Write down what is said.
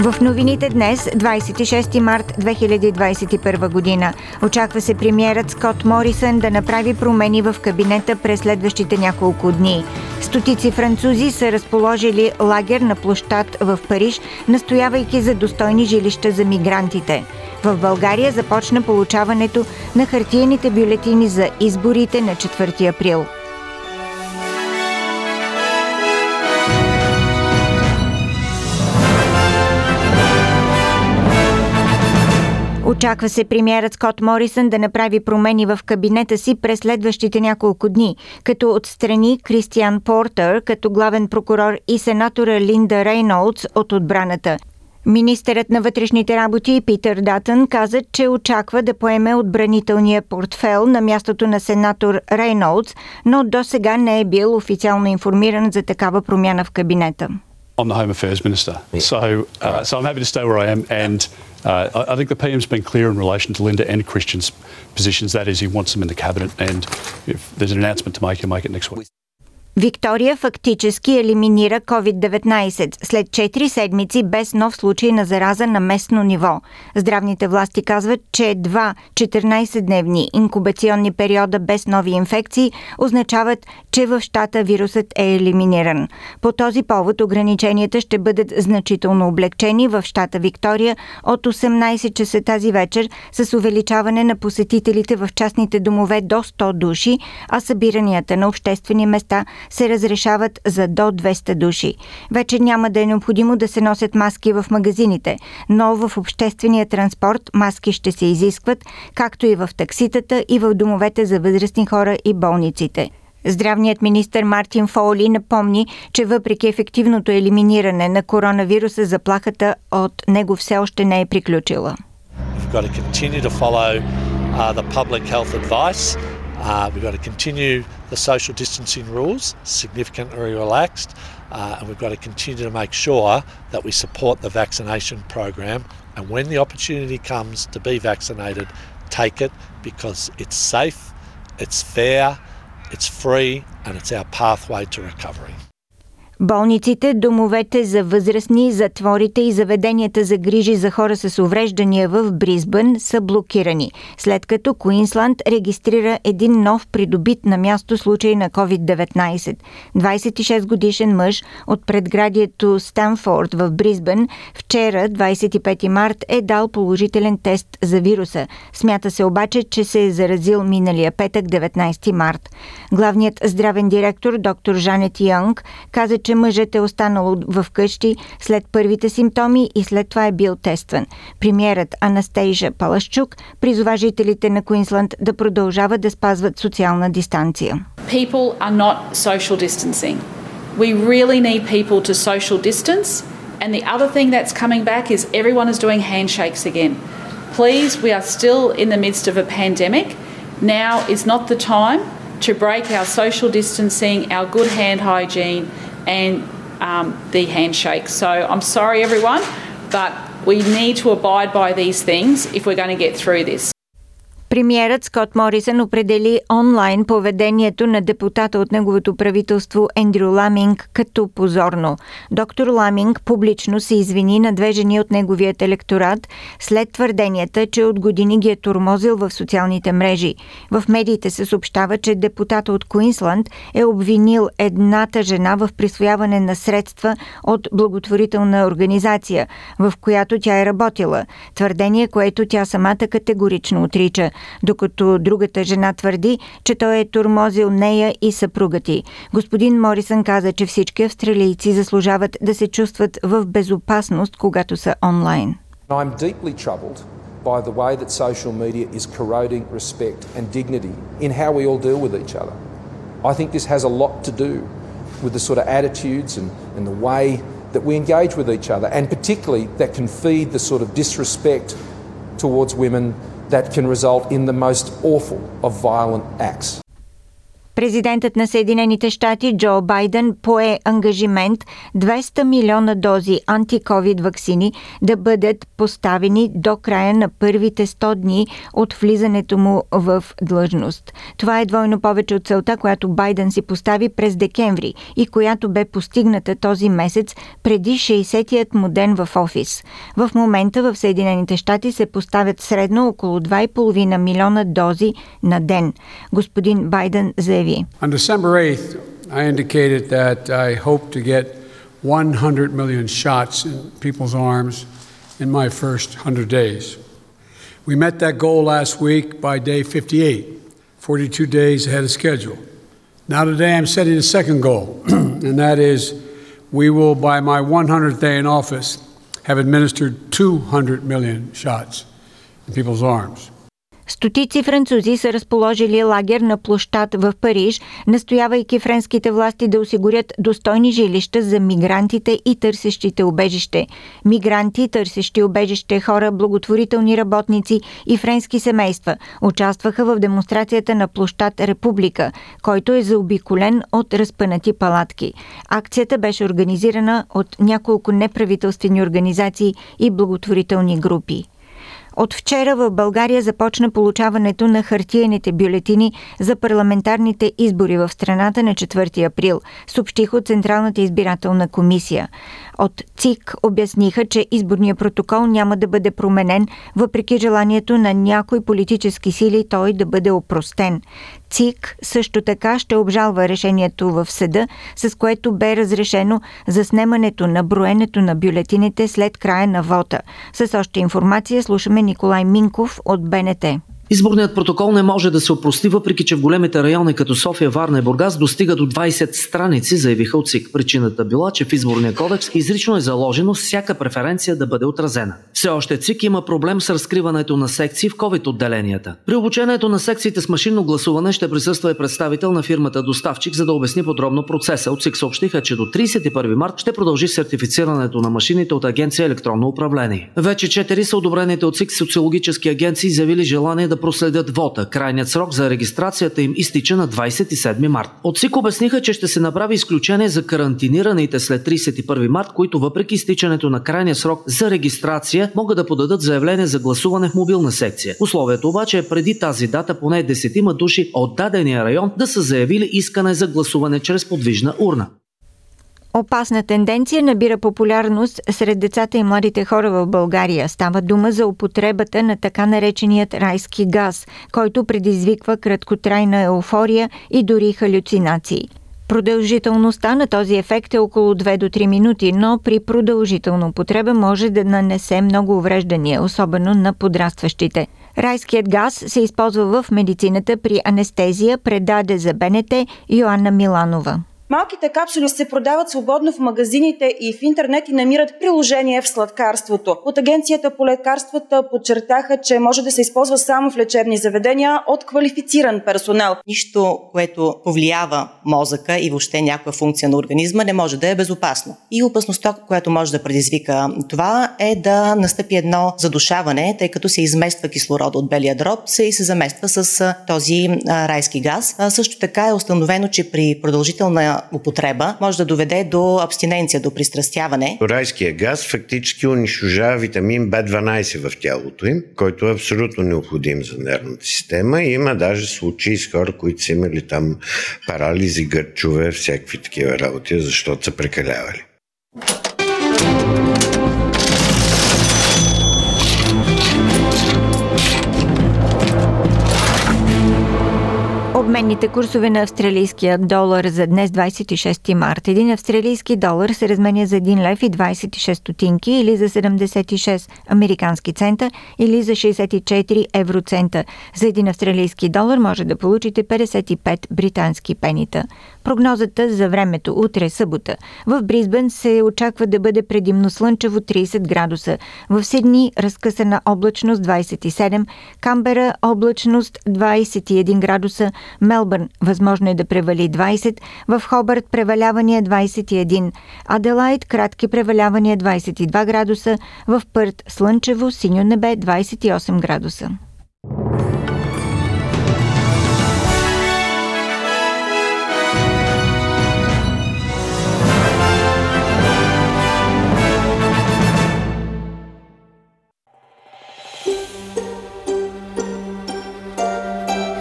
В новините днес, 26 март 2021 година, очаква се премиерът Скот Морисън да направи промени в кабинета през следващите няколко дни. Стотици французи са разположили лагер на площад в Париж, настоявайки за достойни жилища за мигрантите. В България започна получаването на хартиените бюлетини за изборите на 4 април. Очаква се премиерът Скот Морисън да направи промени в кабинета си през следващите няколко дни, като отстрани Кристиан Портър като главен прокурор и сенатора Линда Рейнолдс от отбраната. Министърът на вътрешните работи Питър Датън каза, че очаква да поеме отбранителния портфел на мястото на сенатор Рейнолдс, но до сега не е бил официално информиран за такава промяна в кабинета. I'm the Home Affairs Minister. So, uh, so I'm happy to stay where I am. And uh, I, I think the PM's been clear in relation to Linda and Christian's positions. That is, he wants them in the cabinet. And if there's an announcement to make, he'll make it next week. Виктория фактически елиминира COVID-19 след 4 седмици без нов случай на зараза на местно ниво. Здравните власти казват, че два 14-дневни инкубационни периода без нови инфекции означават, че в щата вирусът е елиминиран. По този повод ограниченията ще бъдат значително облегчени в щата Виктория от 18 часа тази вечер с увеличаване на посетителите в частните домове до 100 души, а събиранията на обществени места се разрешават за до 200 души. Вече няма да е необходимо да се носят маски в магазините, но в обществения транспорт маски ще се изискват, както и в такситата и в домовете за възрастни хора и болниците. Здравният министр Мартин Фоули напомни, че въпреки ефективното елиминиране на коронавируса, заплахата от него все още не е приключила. We've got to continue to follow uh, the public health advice. Uh, we've got to continue the social distancing rules, significantly relaxed, uh, and we've got to continue to make sure that we support the vaccination program. And when the opportunity comes to be vaccinated, take it because it's safe, it's fair, it's free, and it's our pathway to recovery. Болниците, домовете за възрастни, затворите и заведенията за грижи за хора с увреждания в Бризбън са блокирани, след като Куинсланд регистрира един нов придобит на място случай на COVID-19. 26 годишен мъж от предградието Станфорд в Бризбън вчера, 25 март, е дал положителен тест за вируса. Смята се обаче, че се е заразил миналия петък, 19 март. Главният здравен директор, доктор Жанет Йонг, каза, че мъжът е останал в къщи след първите симптоми и след това е бил тестван. Премьерът Анастейжа Палашчук призова жителите на Куинсланд да продължават да спазват социална дистанция. People are not social distancing. We really need people to social distance. And the other thing that's coming back is everyone is doing handshakes again. Please, we are still in the midst of a pandemic. Now is not the time to break our social distancing, our good hand hygiene, and um, the handshake. So I'm sorry, everyone, but we need to abide by these things if we're going to get through this. Премьерът Скот Морисън определи онлайн поведението на депутата от неговото правителство Ендрю Ламинг като позорно. Доктор Ламинг публично се извини на две жени от неговият електорат след твърденията, че от години ги е турмозил в социалните мрежи. В медиите се съобщава, че депутата от Куинсланд е обвинил едната жена в присвояване на средства от благотворителна организация, в която тя е работила. Твърдение, което тя самата категорично отрича докато другата жена твърди, че той е турмозил нея и съпруга ти. Господин Морисън каза, че всички австралийци заслужават да се чувстват в безопасност, когато са онлайн. I'm deeply troubled by the way that social media is corroding respect and dignity in how we all deal with each other. I think this has a lot to do with the sort of attitudes and, and the way that we engage with each other, and particularly that can feed the sort of disrespect towards women that can result in the most awful of violent acts. Президентът на Съединените щати Джо Байден пое ангажимент 200 милиона дози антиковид вакцини да бъдат поставени до края на първите 100 дни от влизането му в длъжност. Това е двойно повече от целта, която Байден си постави през декември и която бе постигната този месец преди 60-тият му ден в офис. В момента в Съединените щати се поставят средно около 2,5 милиона дози на ден. Господин Байден заяви. On December 8th, I indicated that I hope to get 100 million shots in people's arms in my first 100 days. We met that goal last week by day 58, 42 days ahead of schedule. Now, today, I'm setting a second goal, and that is we will, by my 100th day in office, have administered 200 million shots in people's arms. Стотици французи са разположили лагер на площад в Париж, настоявайки френските власти да осигурят достойни жилища за мигрантите и търсещите убежище. Мигранти, търсещи убежище, хора, благотворителни работници и френски семейства участваха в демонстрацията на площад Република, който е заобиколен от разпънати палатки. Акцията беше организирана от няколко неправителствени организации и благотворителни групи. От вчера в България започна получаването на хартиените бюлетини за парламентарните избори в страната на 4 април, съобщих от Централната избирателна комисия. От ЦИК обясниха, че изборният протокол няма да бъде променен, въпреки желанието на някои политически сили той да бъде опростен. ЦИК също така ще обжалва решението в съда, с което бе разрешено за снемането на броенето на бюлетините след края на вота. С още информация слушаме Николай Минков от БНТ. Изборният протокол не може да се опрости, въпреки че в големите райони като София, Варна и Бургас достига до 20 страници, заявиха от СИК. Причината била, че в изборния кодекс изрично е заложено всяка преференция да бъде отразена. Все още ЦИК има проблем с разкриването на секции в COVID-отделенията. При обучението на секциите с машинно гласуване ще присъства и представител на фирмата Доставчик, за да обясни подробно процеса. От СИК съобщиха, че до 31 март ще продължи сертифицирането на машините от Агенция електронно управление. Вече 4 са одобрените от СИК социологически агенции заявили желание да проследят вота. Крайният срок за регистрацията им изтича на 27 март. От СИК обясниха, че ще се направи изключение за карантинираните след 31 март, които въпреки изтичането на крайния срок за регистрация могат да подадат заявление за гласуване в мобилна секция. Условието обаче е преди тази дата поне 10 души от дадения район да са заявили искане за гласуване чрез подвижна урна. Опасна тенденция набира популярност сред децата и младите хора в България. Става дума за употребата на така нареченият райски газ, който предизвиква краткотрайна еуфория и дори халюцинации. Продължителността на този ефект е около 2 до 3 минути, но при продължителна употреба може да нанесе много увреждания, особено на подрастващите. Райският газ се използва в медицината при анестезия, предаде за БНТ Йоанна Миланова. Малките капсули се продават свободно в магазините и в интернет и намират приложение в сладкарството. От Агенцията по лекарствата подчертаха, че може да се използва само в лечебни заведения от квалифициран персонал. Нищо, което повлиява мозъка и въобще някаква функция на организма, не може да е безопасно. И опасността, която може да предизвика това е да настъпи едно задушаване, тъй като се измества кислорода от белия дроб се и се замества с този райски газ. Също така е установено, че при продължителна употреба може да доведе до абстиненция, до пристрастяване. Райския газ фактически унищожава витамин B12 в тялото им, който е абсолютно необходим за нервната система. И има даже случаи с хора, които са имали там парализи, гърчове, всякакви такива работи, защото са прекалявали. Обменните курсове на австралийския долар за днес 26 март. Един австралийски долар се разменя за 1 лев и 26 стотинки или за 76 американски цента или за 64 евроцента. За един австралийски долар може да получите 55 британски пенита. Прогнозата за времето утре събота. В Бризбен се очаква да бъде предимно слънчево 30 градуса. В Сидни разкъсана облачност 27, Камбера облачност 21 градуса, Мелбърн възможно е да превали 20, в Хобърт превалявания 21, Аделайт кратки превалявания 22 градуса, в Пърт слънчево синьо небе 28 градуса.